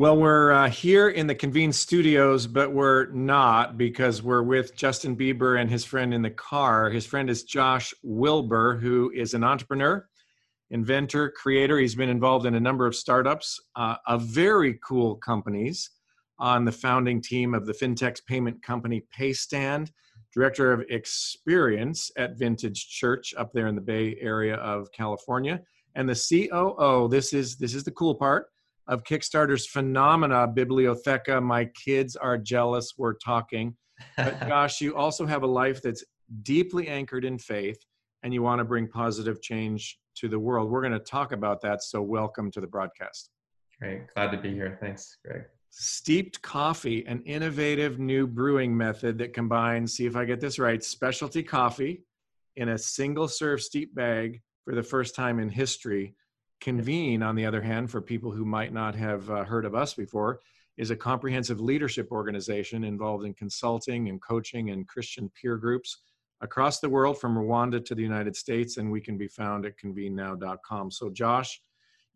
Well, we're uh, here in the Convene studios, but we're not because we're with Justin Bieber and his friend in the car. His friend is Josh Wilbur, who is an entrepreneur, inventor, creator. He's been involved in a number of startups uh, of very cool companies on the founding team of the fintech payment company Paystand, director of experience at Vintage Church up there in the Bay Area of California, and the COO. This is this is the cool part of Kickstarter's phenomena, Bibliotheca. My kids are jealous. We're talking. But Josh, you also have a life that's deeply anchored in faith and you want to bring positive change to the world. We're going to talk about that. So, welcome to the broadcast. Great. Glad to be here. Thanks, Greg. Steeped coffee, an innovative new brewing method that combines, see if I get this right, specialty coffee in a single serve steep bag for the first time in history Convene, on the other hand, for people who might not have uh, heard of us before, is a comprehensive leadership organization involved in consulting and coaching and Christian peer groups across the world from Rwanda to the United States, and we can be found at convenenow.com. So, Josh,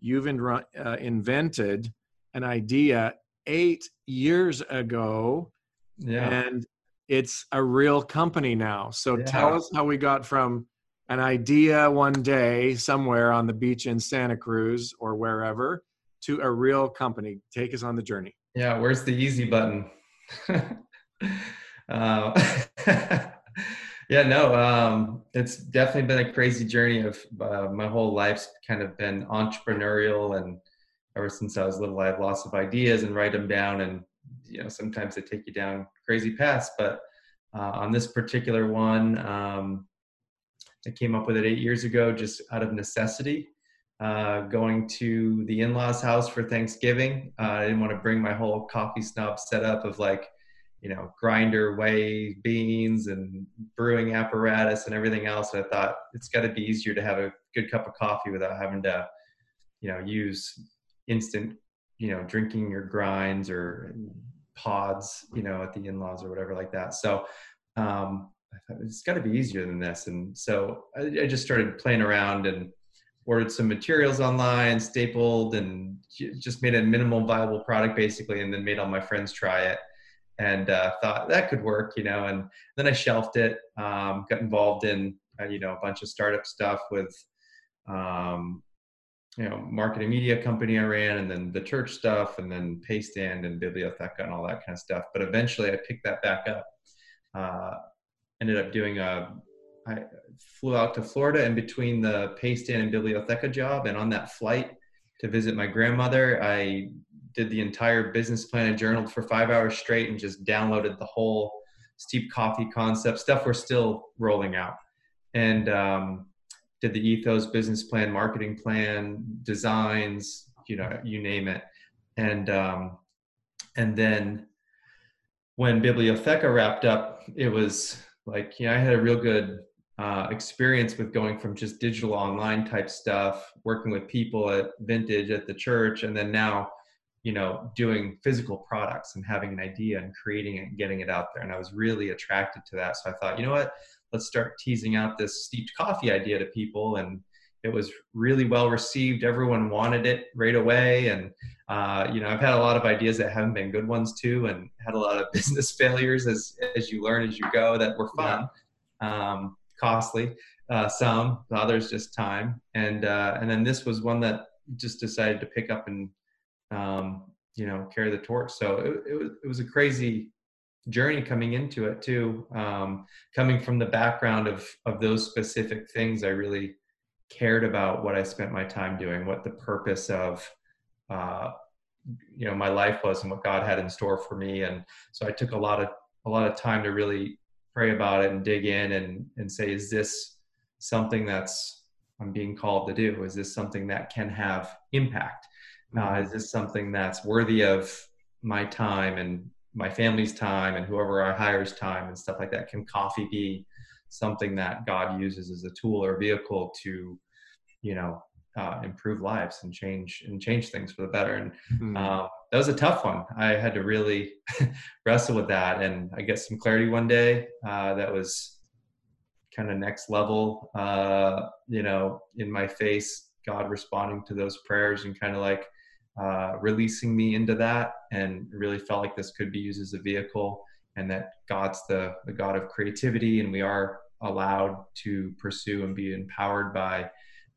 you've in, uh, invented an idea eight years ago, yeah. and it's a real company now. So, yeah. tell us how we got from an idea one day somewhere on the beach in Santa Cruz or wherever to a real company. Take us on the journey. Yeah, where's the easy button? uh, yeah, no, um, it's definitely been a crazy journey of uh, my whole life's kind of been entrepreneurial and ever since I was little, I have lots of ideas and write them down and you know sometimes they take you down crazy paths but uh, on this particular one um, I came up with it eight years ago just out of necessity. Uh, going to the in-laws house for Thanksgiving. Uh, I didn't want to bring my whole coffee snob setup of like, you know, grinder, weigh beans and brewing apparatus and everything else. And I thought it's got to be easier to have a good cup of coffee without having to, you know, use instant, you know, drinking your grinds or pods, you know, at the in-laws or whatever like that. So um, it's got to be easier than this. And so I, I, just started playing around and ordered some materials online, stapled, and just made a minimal viable product basically, and then made all my friends try it. And uh, thought that could work, you know. And then I shelved it. Um, got involved in uh, you know a bunch of startup stuff with um, you know marketing media company I ran, and then the church stuff, and then Paystand and Bibliotheca and all that kind of stuff. But eventually, I picked that back up. Uh, ended up doing a I flew out to Florida in between the Paystand and Bibliotheca job, and on that flight to visit my grandmother, I did the entire business plan. And journaled for five hours straight and just downloaded the whole steep coffee concept. Stuff we're still rolling out, and um, did the ethos business plan, marketing plan, designs, you know, you name it, and um, and then when Bibliotheca wrapped up, it was like you know i had a real good uh, experience with going from just digital online type stuff working with people at vintage at the church and then now you know doing physical products and having an idea and creating it and getting it out there. And i was really attracted to that. So i thought you know what? Let's start teasing out this steeped coffee idea to people and it was really well received. Everyone wanted it right away. And uh, you know i've had a lot of ideas that haven't been good ones too and had a lot of business failures as as you learn as you go that were fun yeah. um, costly uh, some others just time. And uh, and then this was one that just decided to pick up and um, you know carry the torch. So it, it, was, it was a crazy journey coming into it too um, coming from the background of of those specific things i really cared about what i spent my time doing what the purpose of uh, you know my life was and what God had in store for me. And so I took a lot of a lot of time to really pray about it and dig in and and say, is this something that's I'm being called to do? Is this something that can have impact? Uh, mm-hmm. is this something that's worthy of my time and my family's time and whoever I hire's time and stuff like that? Can coffee be something that God uses as a tool or vehicle to, you know, uh, improve lives and change and change things for the better. And mm. uh, that was a tough one. I had to really wrestle with that, and I get some clarity one day uh, that was kind of next level. Uh, you know, in my face, God responding to those prayers and kind of like uh, releasing me into that and really felt like this could be used as a vehicle and that God's the, the God of creativity and we are allowed to pursue and be empowered by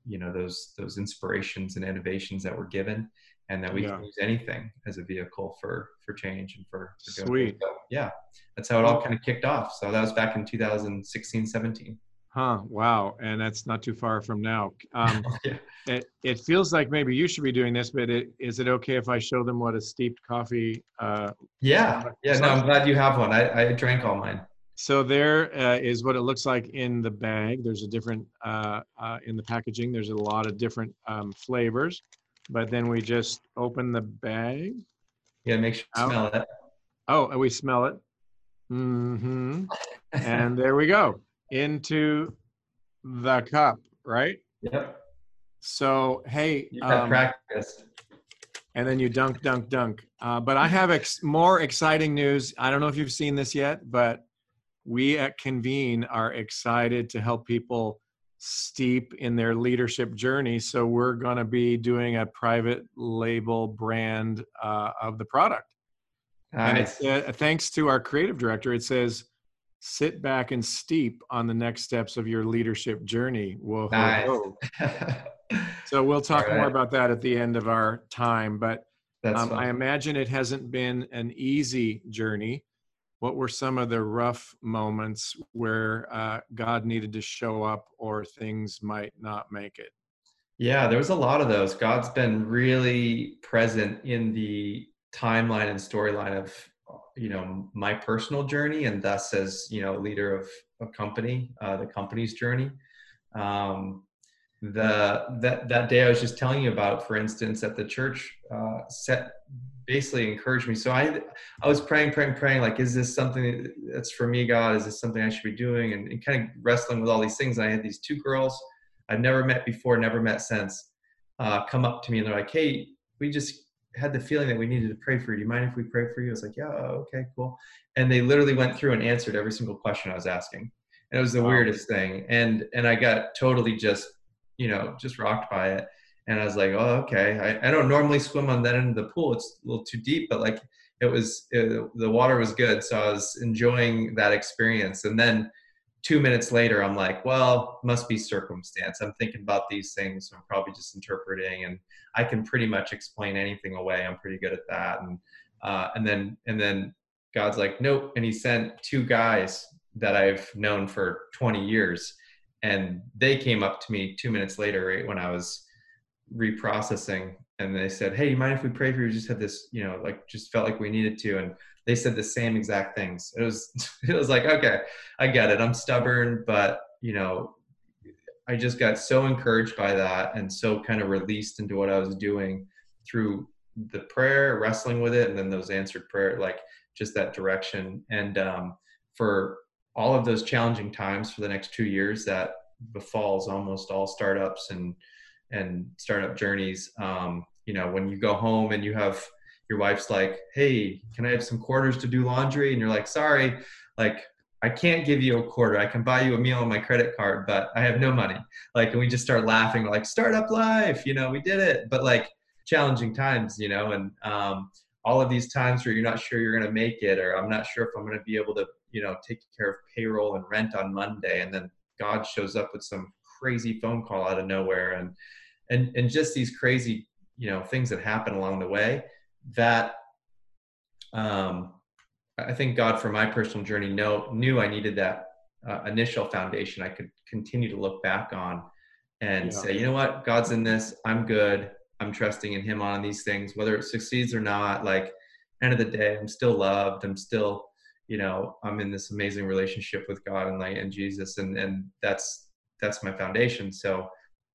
you know those those inspirations and innovations that we're given and that we yeah. can use anything as a vehicle for for change and for, for sweet. so, yeah that's how it all kind of kicked off. So that was back in 2016 17 huh wow. And that's not too far from now. Um, yeah. it, it feels like maybe you should be doing this but it, is it okay if i show them what a steeped coffee uh, yeah. Yeah no i'm glad you have one. I, I drank all mine so there uh, is what it looks like in the bag. There's a different, uh, uh, in the packaging, there's a lot of different um, flavors. But then we just open the bag. Yeah, make sure you smell it. Oh, we smell it. Mm-hmm. and there we go. Into the cup, right? Yep. So, hey. You um, practice. And then you dunk, dunk, dunk. Uh, but I have ex- more exciting news. I don't know if you've seen this yet, but we at Convene are excited to help people steep in their leadership journey. So we're going to be doing a private label brand uh, of the product. Nice. And it's uh, thanks to our creative director. It says, "Sit back and steep on the next steps of your leadership journey." Whoa, nice. so we'll talk right. more about that at the end of our time. But um, I imagine it hasn't been an easy journey what were some of the rough moments where uh, God needed to show up or things might not make it? Yeah, there was a lot of those. God's been really present in the timeline and storyline of you know my personal journey and thus as you know leader of a company uh, the company's journey um, the that that day i was just telling you about for instance at the church uh, set basically encouraged me. So I, I was praying, praying, praying. Like, is this something that's for me, God? Is this something I should be doing? And, and kind of wrestling with all these things. And I had these two girls I'd never met before, never met since, uh, come up to me and they're like, "Hey, we just had the feeling that we needed to pray for you. Do you mind if we pray for you?" I was like, "Yeah, okay, cool." And they literally went through and answered every single question I was asking. And it was the wow. weirdest thing. And and I got totally just, you know, just rocked by it and I was like, oh, okay. I, I don't normally swim on that end of the pool. It's a little too deep, but like it was, it, the water was good. So I was enjoying that experience. And then two minutes later, I'm like, well, must be circumstance. I'm thinking about these things. So I'm probably just interpreting and I can pretty much explain anything away. I'm pretty good at that. And, uh, and then, and then God's like, nope. And he sent two guys that I've known for 20 years. And they came up to me two minutes later, right when I was reprocessing and they said hey you mind if we pray for you? We just had this you know like just felt like we needed to and they said the same exact things. It was it was like okay i get it. I'm stubborn but you know i just got so encouraged by that and so kind of released into what i was doing through the prayer wrestling with it and then those answered prayer like just that direction. And um, for all of those challenging times for the next two years that befalls almost all startups and and startup journeys. Um, you know, when you go home and you have your wife's like, "Hey, can I have some quarters to do laundry?" and you're like, "Sorry, like I can't give you a quarter. I can buy you a meal on my credit card, but I have no money." Like, and we just start laughing, like, "Startup life, you know, we did it." But like challenging times, you know, and um, all of these times where you're not sure you're going to make it, or I'm not sure if I'm going to be able to, you know, take care of payroll and rent on Monday, and then God shows up with some crazy phone call out of nowhere and and and just these crazy you know things that happen along the way that um i think god for my personal journey. Know knew i needed that uh, initial foundation i could continue to look back on and yeah. say you know what? God's in this. I'm good. I'm trusting in him on these things. Whether it succeeds or not like end of the day i'm still loved. I'm still you know i'm in this amazing relationship with god and like and jesus and and that's that's my foundation so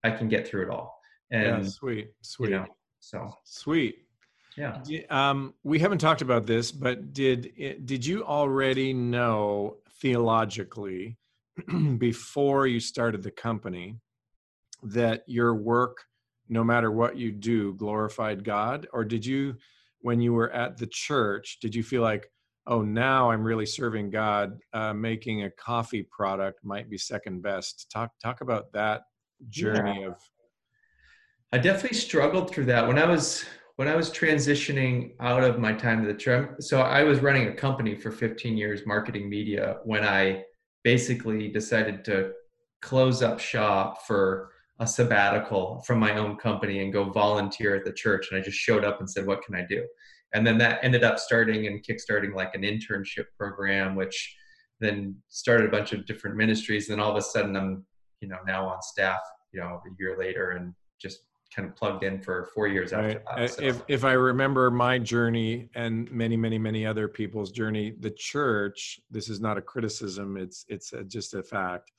i can get through it all. And yeah, sweet sweet you know, so. Sweet. Yeah. Um, we haven't talked about this but did did you already know theologically before you started the company that your work no matter what you do glorified god? Or did you when you were at the church did you feel like oh, now I'm really serving God. Uh, making a coffee product might be second best. Talk talk about that journey yeah. of. I definitely struggled through that when I was when I was transitioning out of my time at the church, so I was running a company for 15 years, marketing media, when I basically decided to close up shop for a sabbatical from my own company and go volunteer at the church. And I just showed up and said, What can I do? And then that ended up starting and kickstarting like an internship program, which then started a bunch of different ministries. And then all of a sudden, I'm, you know, now on staff, you know, a year later and just kind of plugged in for four years after right. that. So. If, if I remember my journey and many, many, many other people's journey, the church, this is not a criticism, it's, it's a, just a fact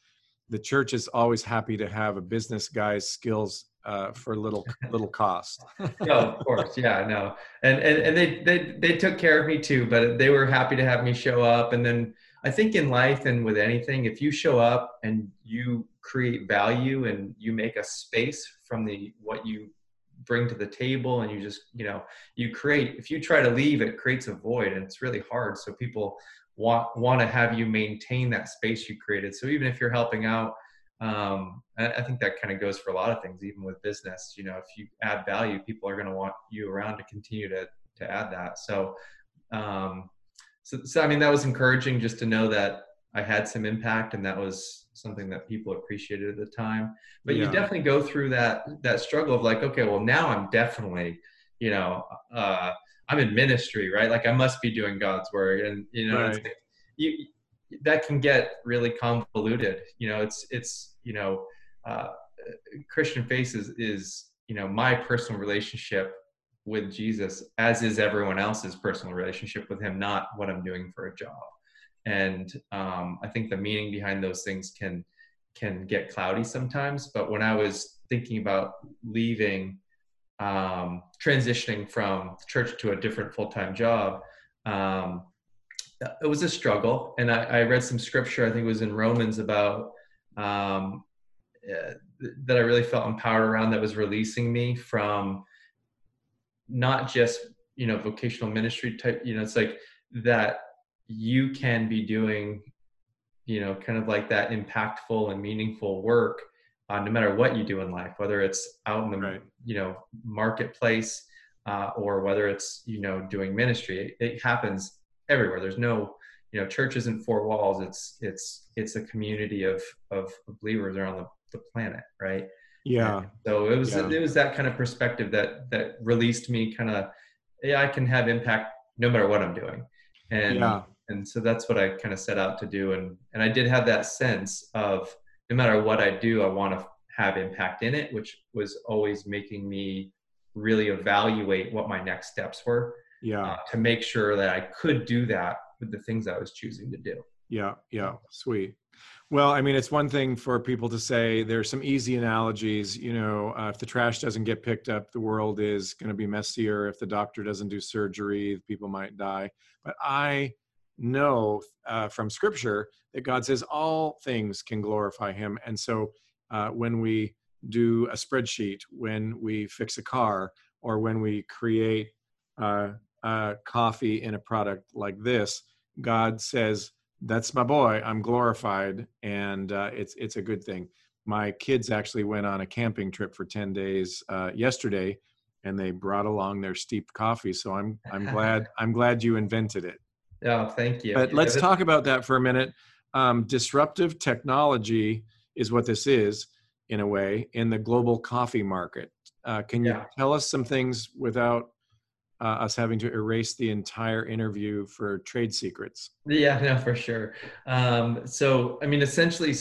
the church is always happy to have a business guy's skills uh, for little little cost. no, of course, yeah, no, and and and they they they took care of me too, but they were happy to have me show up. And then I think in life and with anything, if you show up and you create value and you make a space from the what you bring to the table and you just you know you create if you try to leave it creates a void and it's really hard so people want want to have you maintain that space you created. So even if you're helping out, um, I, I think that kind of goes for a lot of things, even with business. You know, if you add value, people are going to want you around to continue to to add that. So, um, so, so I mean, that was encouraging just to know that I had some impact, and that was something that people appreciated at the time. But yeah. you definitely go through that that struggle of like, okay, well, now I'm definitely, you know. Uh, I'm in ministry, right? Like I must be doing God's work, and you know, right. like, you that can get really convoluted. You know, it's it's you know, uh, Christian faith is is you know my personal relationship with Jesus, as is everyone else's personal relationship with Him, not what I'm doing for a job. And um, I think the meaning behind those things can can get cloudy sometimes. But when I was thinking about leaving um, transitioning from church to a different full-time job um, it was a struggle and I, I, read some scripture i think it was in romans about um, uh, that i really felt empowered around that was releasing me from not just you know vocational ministry type you know it's like that you can be doing you know kind of like that impactful and meaningful work uh, no matter what you do in life, whether it's out in the right. you know marketplace uh, or whether it's you know doing ministry. It, it, happens everywhere. There's no you know church isn't four walls. It's it's it's a community of of believers around the, the planet, right? Yeah. And so it was yeah. it was that kind of perspective that that released me. Kind of yeah, I can have impact no matter what I'm doing, and yeah. and so that's what I kind of set out to do. And and I did have that sense of no matter what I do, I want to have impact in it, which was always making me really evaluate what my next steps were. Yeah. Uh, to make sure that I could do that with the things I was choosing to do. Yeah. Yeah. Sweet. Well, I mean, it's one thing for people to say there's some easy analogies. You know, uh, if the trash doesn't get picked up, the world is going to be messier. If the doctor doesn't do surgery, people might die. But I know uh, from scripture that God says all things can glorify him. And so uh, when we do a spreadsheet, when we fix a car, or when we create uh, coffee in a product like this, God says, "That's my boy. I'm glorified, and uh, it's it's a good thing." My kids actually went on a camping trip for ten days uh, yesterday, and they brought along their steeped coffee. So I'm I'm glad I'm glad you invented it. Yeah, thank you. But let's talk about that for a minute. Um, disruptive technology is what this is, in a way, in the global coffee market. Uh, can you yeah. tell us some things without uh, us having to erase the entire interview for trade secrets? Yeah, no, for sure. Um, so, I mean, essentially,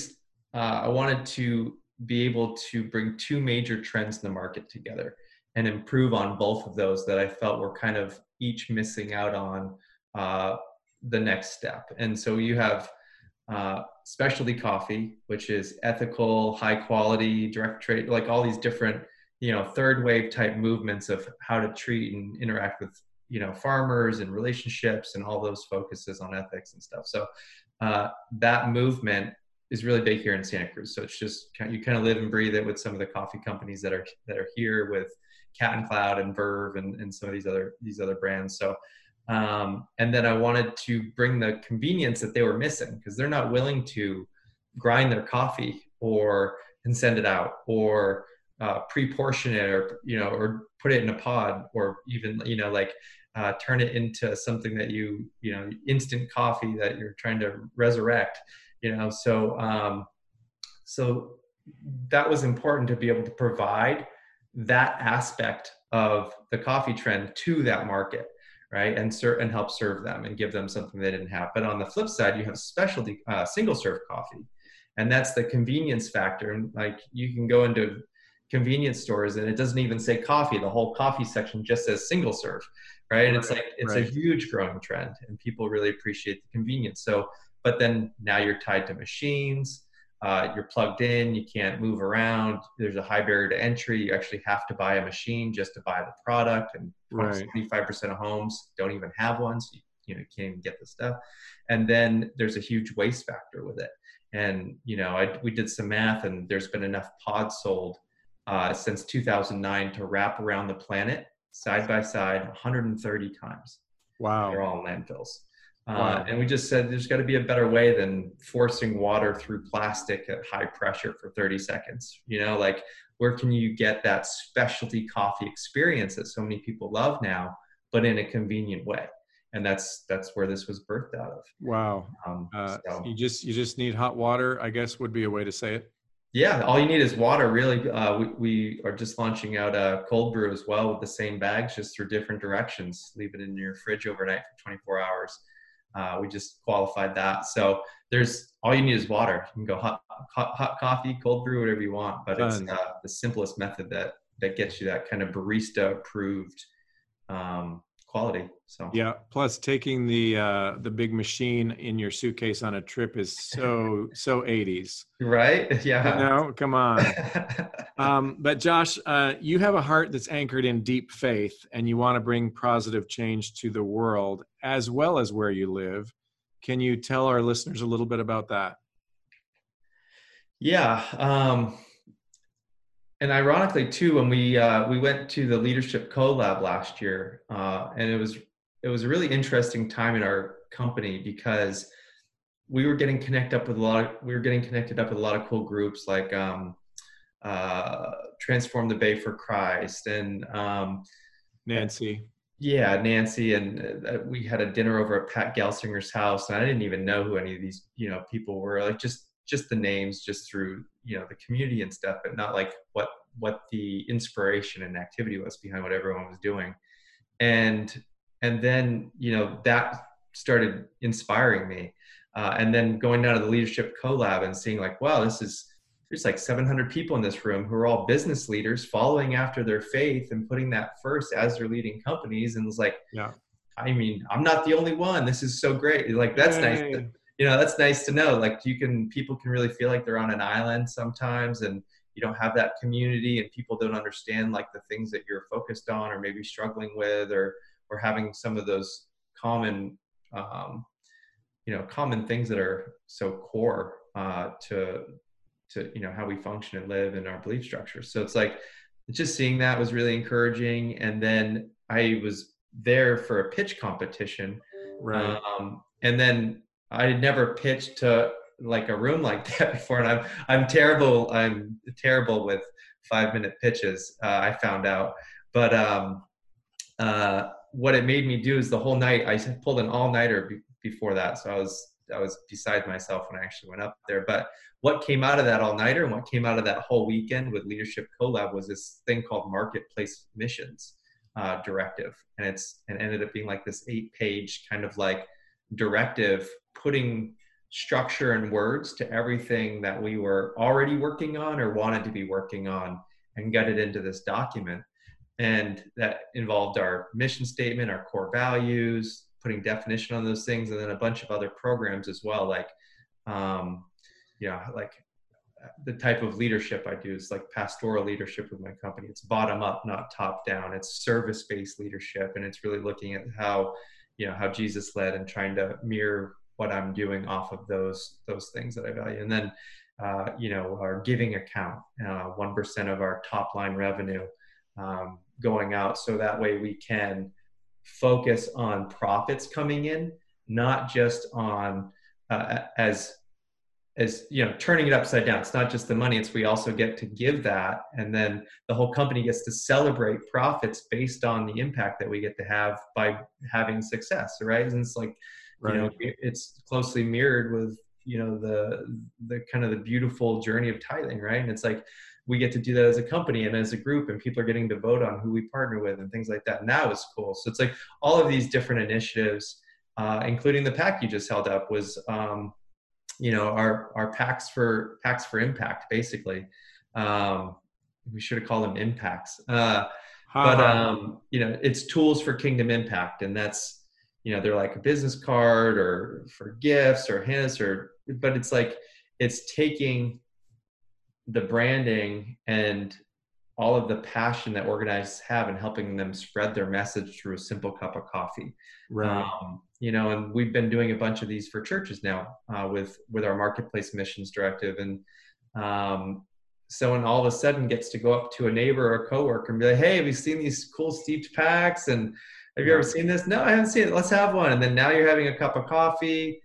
uh, I wanted to be able to bring two major trends in the market together and improve on both of those that I felt were kind of each missing out on uh, the next step. And so you have uh, specialty coffee, which is ethical, high quality, direct trade, like all these different, you know, third wave type movements of how to treat and interact with, you know, farmers and relationships and all those focuses on ethics and stuff. So uh, that movement is really big here in Santa Cruz. So it's just you kind of live and breathe it with some of the coffee companies that are that are here with Cat and Cloud and Verve and, and some of these other these other brands. So um, and then I wanted to bring the convenience that they were missing because they're not willing to grind their coffee or and send it out or uh, pre-portion it or you know or put it in a pod or even you know like uh, turn it into something that you you know instant coffee that you're trying to resurrect you know? So um, so that was important to be able to provide that aspect of the coffee trend to that market right? And serve and help serve them and give them something they didn't have. But on the flip side you have specialty uh, single serve coffee. And that's the convenience factor. And like you can go into convenience stores and it doesn't even say coffee. The whole coffee section just says single serve right? And it's like it's right. a huge growing trend and people really appreciate the convenience. So but then now you're tied to machines uh, you're plugged in you can't move around there's a high barrier to entry. You actually have to buy a machine just to buy the product and right. 25% of homes don't even have one so you, you know you can't even get the stuff. And then there's a huge waste factor with it. And you know I, we did some math and there's been enough pods sold uh, since 2009 to wrap around the planet side by side 130 times wow they're all landfills uh, wow. and we just said there's got to be a better way than forcing water through plastic at high pressure for 30 seconds. You know, like where can you get that specialty coffee experience that so many people love now, but in a convenient way? And that's that's where this was birthed out of. Wow. Um, uh, so. You just you just need hot water, I guess would be a way to say it. Yeah, all you need is water. Really, uh, we, we are just launching out a cold brew as well with the same bags, just through different directions. Leave it in your fridge overnight for 24 hours uh, we just qualified that. So there's all you need is water. You can go hot, hot, hot coffee, cold brew, whatever you want. But it's uh, the simplest method that that gets you that kind of barista approved um, quality. So yeah. Plus, taking the uh, the big machine in your suitcase on a trip is so so 80s. Right? Yeah. No, come on. um, but Josh, uh, you have a heart that's anchored in deep faith, and you want to bring positive change to the world as well as where you live. Can you tell our listeners a little bit about that? Yeah. Um, and ironically too when we uh, we went to the leadership collab last year uh, and it was it was a really interesting time in our company because we were getting connected up with a lot of we were getting connected up with a lot of cool groups like um, uh, transform the bay for christ and um, nancy. Yeah nancy and uh, we had a dinner over at pat gelsinger's house and i didn't even know who any of these you know people were like just just the names just through you know the community and stuff but not like what what the inspiration and activity was behind what everyone was doing. And and then you know that started inspiring me. Uh, and then going down to the leadership collab and seeing like wow this is there's like 700 people in this room who are all business leaders following after their faith and putting that first as their leading companies and it's like yeah. I mean i'm not the only one. This is so great. Like that's Yay. nice you know that's nice to know like you can people can really feel like they're on an island sometimes and you don't have that community and people don't understand like the things that you're focused on or maybe struggling with or or having some of those common um, you know common things that are so core uh, to to you know how we function and live in our belief structures. So it's like just seeing that was really encouraging. And then i was there for a pitch competition right. um, and then I had never pitched to like a room like that before, and I'm I'm terrible. I'm terrible with five minute pitches. Uh, I found out, but um, uh, what it made me do is the whole night I pulled an all nighter be- before that, so I was I was beside myself when I actually went up there. But what came out of that all nighter and what came out of that whole weekend with Leadership Collab was this thing called Marketplace Missions uh, Directive, and it's and ended up being like this eight page kind of like directive putting structure and words to everything that we were already working on or wanted to be working on and get it into this document. And that involved our mission statement, our core values, putting definition on those things, and then a bunch of other programs as well, like, um, know, like the type of leadership I do is like pastoral leadership with my company. It's bottom up, not top down. It's service based leadership, and it's really looking at how, you know, how Jesus led and trying to mirror what I'm doing off of those those things that I value. And then, uh, you know, our giving account, uh, one of our top line revenue um, going out, so that way we can focus on profits coming in, not just on uh, as as you know turning it upside down. It's not just the money it's we also get to give that and then the whole company gets to celebrate profits based on the impact that we get to have by having success right? And it's like right. you know it's closely mirrored with you know the the kind of the beautiful journey of tithing right? And it's like we get to do that as a company and as a group and people are getting to vote on who we partner with and things like that and that was cool. So it's like all of these different initiatives uh, including the pack you just held up was um, you know our our packs for packs for impact basically. Um, we should have called them impacts. Uh, but um, you know it's tools for kingdom impact and that's you know they're like a business card or for gifts or hints or but it's like it's taking the branding and all of the passion that organizers have and helping them spread their message through a simple cup of coffee. Right. Um, you know and we've been doing a bunch of these for churches now uh, with with our marketplace missions directive. And um, someone all of a sudden gets to go up to a neighbor or a coworker and be like hey have you seen these cool steeped packs? And have you ever seen this? No i haven't seen it. Let's have one. And then now you're having a cup of coffee.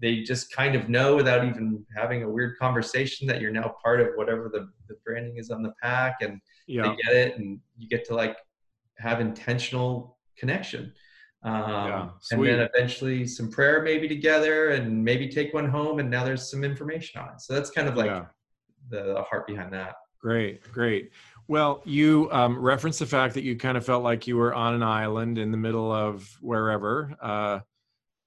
They just kind of know without even having a weird conversation that you're now part of whatever the, the branding is on the pack. And yeah. they get it and you get to like have intentional connection um, yeah, and then eventually some prayer maybe together and maybe take one home and now there's some information on it. So that's kind of like yeah. the, the, heart behind that. Great great. Well you um, referenced the fact that you kind of felt like you were on an island in the middle of wherever uh,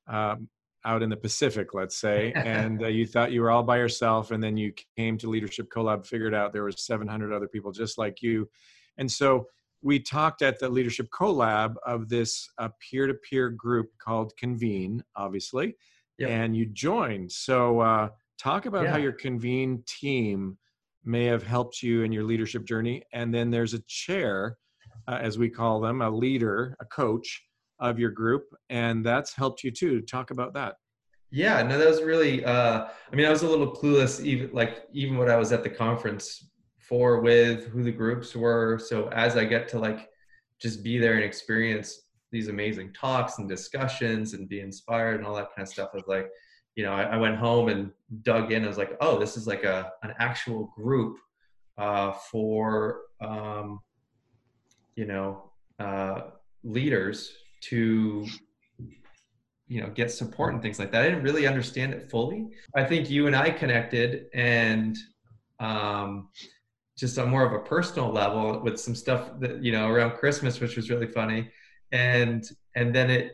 um, out in the pacific let's say and uh, you thought you were all by yourself and then you came to leadership collab figured out there was 700 other people just like you. And so we talked at the leadership collab of this uh, peer-to-peer group called convene obviously yep. and you joined so uh, talk about yeah. how your convene team may have helped you in your leadership journey and then there's a chair uh, as we call them a leader a coach of your group and that's helped you too talk about that yeah no that was really uh, i mean i was a little clueless even like even when i was at the conference for with who the groups were. So as i get to like just be there and experience these amazing talks and discussions and be inspired and all that kind of stuff I was like you know I, I, went home and dug in. I was like oh this is like a an actual group uh, for um, you know uh, leaders to you know get support and things like that. I didn't really understand it fully. I think you and i connected and um, just on more of a personal level with some stuff that you know around christmas which was really funny. And and then it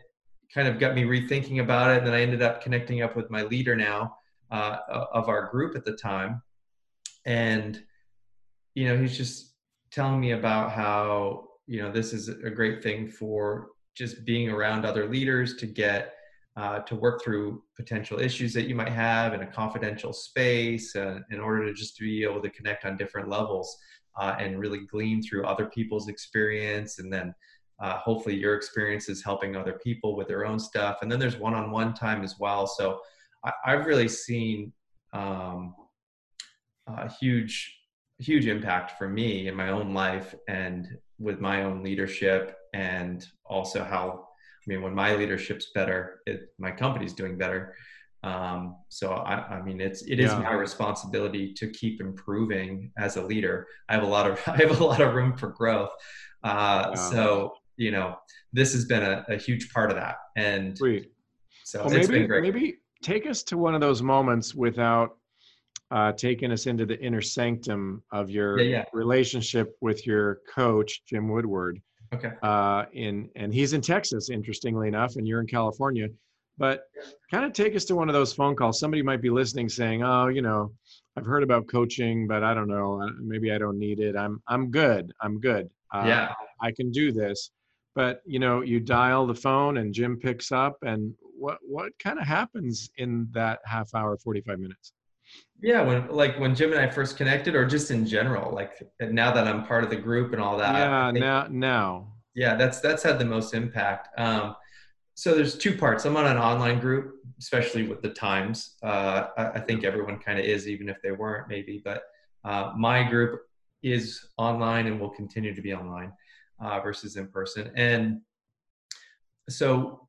kind of got me rethinking about it. And then i ended up connecting up with my leader now uh, of our group at the time. And you know he's just telling me about how you know this is a great thing for just being around other leaders to get uh, to work through potential issues that you might have in a confidential space uh, in order to just be able to connect on different levels uh, and really glean through other people's experience. And then uh, hopefully your experience is helping other people with their own stuff. And then there's one-on-one time as well. So I, have really seen um, a huge huge impact for me in my own life and with my own leadership and also how I mean, when my leadership's better, it, my company's doing better. Um, so I, I, mean, it's it is yeah. my responsibility to keep improving as a leader. I have a lot of I have a lot of room for growth. Uh, yeah. So you know, this has been a, a huge part of that. And Sweet. so well, maybe maybe take us to one of those moments without uh, taking us into the inner sanctum of your yeah, relationship with your coach, Jim Woodward. Okay. Uh, in and he's in Texas, interestingly enough, and you're in California. But kind of take us to one of those phone calls. Somebody might be listening, saying, "Oh, you know, I've heard about coaching, but I don't know. Maybe I don't need it. I'm I'm good. I'm good. Uh, yeah, I can do this." But you know, you dial the phone, and Jim picks up, and what what kind of happens in that half hour, forty five minutes? Yeah, when like when Jim and I first connected, or just in general, like now that I'm part of the group and all that. Yeah, think, now now. Yeah, that's that's had the most impact. Um, so there's two parts. I'm on an online group, especially with the times. Uh, I, I, think everyone kind of is, even if they weren't, maybe. But uh, my group is online and will continue to be online uh, versus in person. And so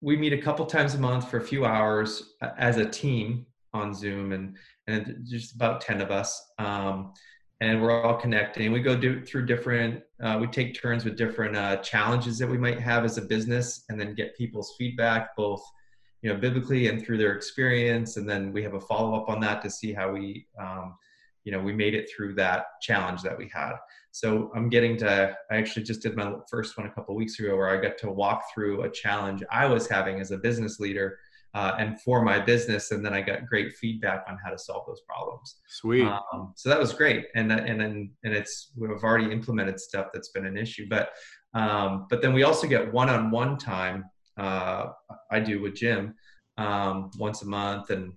we meet a couple times a month for a few hours uh, as a team on Zoom, and and just about ten of us. Um, and we're all connecting. We go do, through different, uh, we take turns with different uh, challenges that we might have as a business, and then get people's feedback, both you know biblically and through their experience. And then we have a follow up on that to see how we, um, you know, we made it through that challenge that we had. So I'm getting to. I actually just did my first one a couple weeks ago, where I got to walk through a challenge I was having as a business leader uh, and for my business and then i got great feedback on how to solve those problems. Sweet. Um, so that was great. And and then and it's we've already implemented stuff that's been an issue but um, but then we also get one-on-one time uh, i do with jim um, once a month and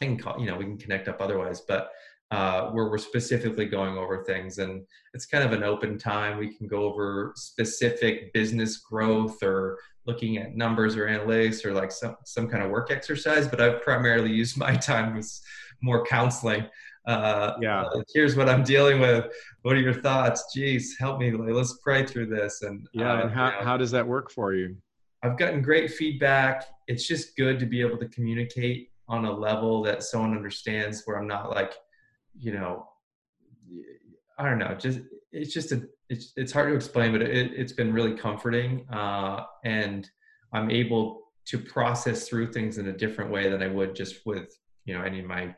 I can call, you know, we can connect up otherwise, but uh, where we're specifically going over things and it's kind of an open time. We can go over specific business growth or looking at numbers or analytics or like some, some kind of work exercise, but I've primarily used my time with more counseling. Uh, yeah. Uh, here's what I'm dealing with. What are your thoughts? Geez, help me. Let's pray through this. And yeah. Uh, and how, you know, how does that work for you? I've gotten great feedback. It's just good to be able to communicate on a level that someone understands where I'm not like, you know, I don't know, just it's just a it's it's hard to explain, but it, it's been really comforting, uh, and I'm able to process through things in a different way than I would just with you know any of my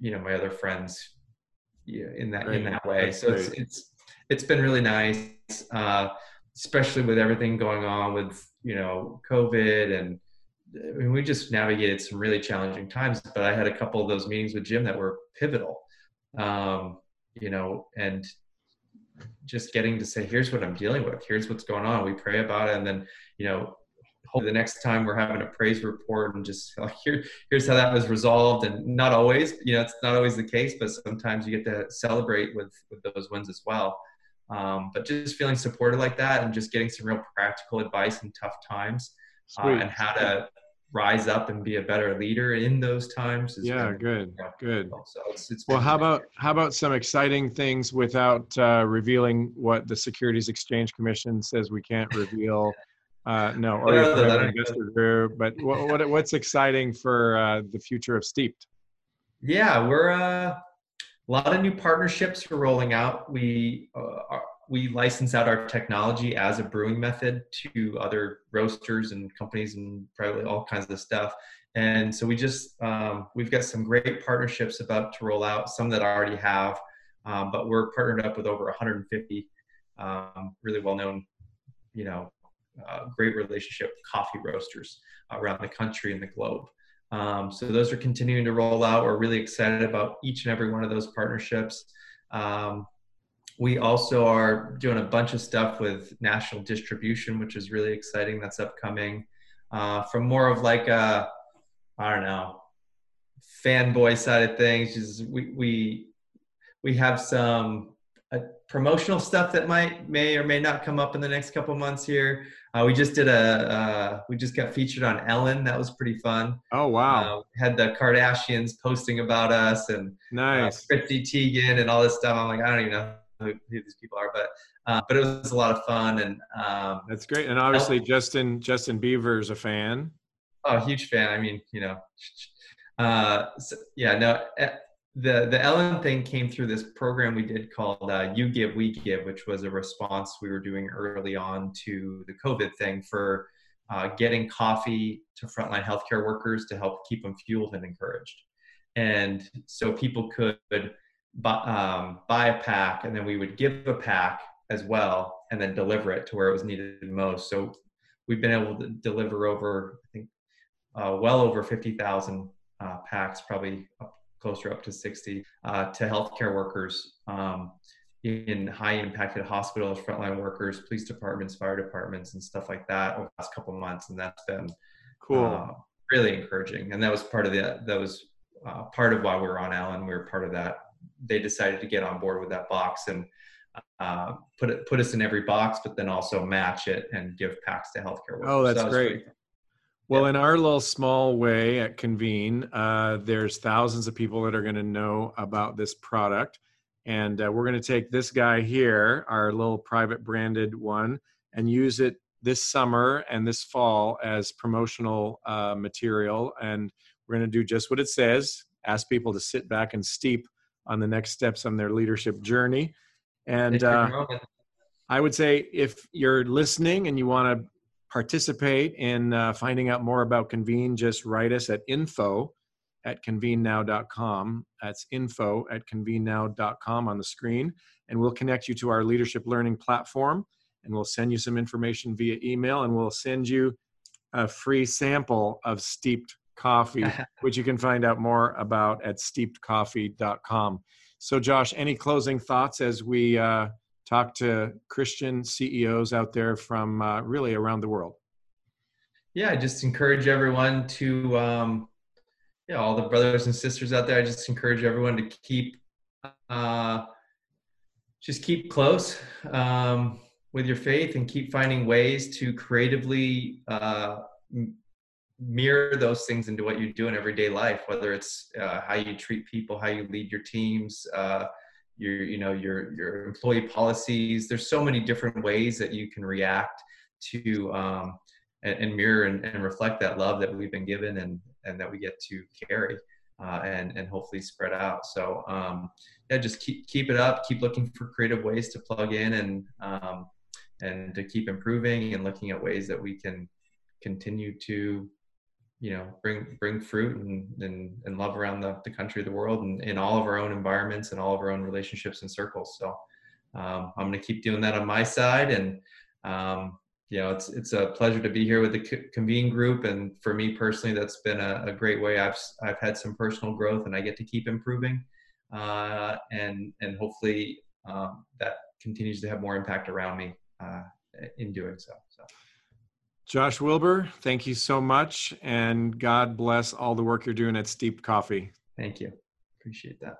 you know my other friends in that in that way. That's so great. it's it's it's been really nice, uh, especially with everything going on with you know COVID and. I mean, we just navigated some really challenging times, but I had a couple of those meetings with Jim that were pivotal. Um, you know, and just getting to say, here's what I'm dealing with, here's what's going on. We pray about it, and then you know, hopefully the next time we're having a praise report and just like here, here's how that was resolved. And not always, you know, it's not always the case, but sometimes you get to celebrate with with those wins as well. Um, but just feeling supported like that and just getting some real practical advice in tough times uh, and how to rise up and be a better leader in those times. yeah, good, good. So it's, it's well, how about how about some exciting things without uh, revealing what the Securities Exchange Commission says we can't reveal? Uh, no, or investor group. But what, what, what's exciting for uh, the future of Steeped? Yeah, we're uh, a lot of new partnerships are rolling out. We uh, are, we license out our technology as a brewing method to other roasters and companies and probably all kinds of stuff. And so we just um, we've got some great partnerships about to roll out. Some that I already have, um, but we're partnered up with over 150 um, really well-known, you know, uh, great relationship coffee roasters around the country and the globe. Um, so those are continuing to roll out. We're really excited about each and every one of those partnerships. Um, we also are doing a bunch of stuff with national distribution, which is really exciting. That's upcoming. Uh, from more of like a, I don't know, fanboy side of things, is we we we have some uh, promotional stuff that might may or may not come up in the next couple months here. Uh, we just did a uh, we just got featured on Ellen. That was pretty fun. Oh wow! Uh, had the Kardashians posting about us and uh, nice Chrissy Teigen and all this stuff. I'm like, I don't even know who, who these people are, but uh, but it was a lot of fun and um, that's great. And obviously, Justin Justin Bieber is a fan. Oh, huge fan. I mean, you know, uh, so, yeah, no. Eh, the the Ellen thing came through this program we did called uh, "You Give, We Give," which was a response we were doing early on to the COVID thing for uh, getting coffee to frontline healthcare workers to help keep them fueled and encouraged. And so people could buy, um, buy a pack and then we would give a pack as well and then deliver it to where it was needed most. So we've been able to deliver over, I think, uh, well over 50,000 uh, packs, probably up, closer up to 60, uh, to healthcare workers um, in high impacted hospitals, frontline workers, police departments, fire departments, and stuff like that over the last couple months. And that's been cool, uh, really encouraging. And that was part of the, that was uh, part of why we were on Ellen. We were part of that they decided to get on board with that box and uh, put it put us in every box, but then also match it and give packs to healthcare workers. Oh, that's so great. Well, yeah. in our little small way at Convene, uh, there's thousands of people that are going to know about this product. And uh, we're going to take this guy here, our little private branded one, and use it this summer and this fall as promotional uh, material. And We're going to do just what it says ask people to sit back and steep on the next steps on their leadership journey. And uh, I would say if you're listening and you want to participate in uh, finding out more about Convene, just write us at info at convenenow.com. That's info at convenenow.com on the screen. And we'll connect you to our leadership learning platform and we'll send you some information via email and we'll send you a free sample of steeped coffee, which you can find out more about at steepedcoffee.com. So, Josh, any closing thoughts as we uh, talk to Christian CEOs out there from uh, really around the world? Yeah, I just encourage everyone to, um, yeah, all the brothers and sisters out there. I just encourage everyone to keep, uh, just keep close um, with your faith and keep finding ways to creatively uh, mirror those things into what you do in everyday life whether it's uh, how you treat people how you lead your teams uh, your you know your your employee policies. There's so many different ways that you can react to um, and, and, mirror and, and, reflect that love that we've been given and and that we get to carry uh, and and hopefully spread out. So um, yeah just keep keep it up. Keep looking for creative ways to plug in and um, and to keep improving and looking at ways that we can continue to you know bring bring fruit and and, and love around the, the country the world and in all of our own environments and all of our own relationships and circles. So um, i'm going to keep doing that on my side and um, you know it's it's a pleasure to be here with the convene group. And for me personally that's been a, a great way i've i've had some personal growth and i get to keep improving uh, and and hopefully um, that continues to have more impact around me uh, in doing so so Josh Wilbur, thank you so much. And God bless all the work you're doing at Steeped Coffee. Thank you. Appreciate that.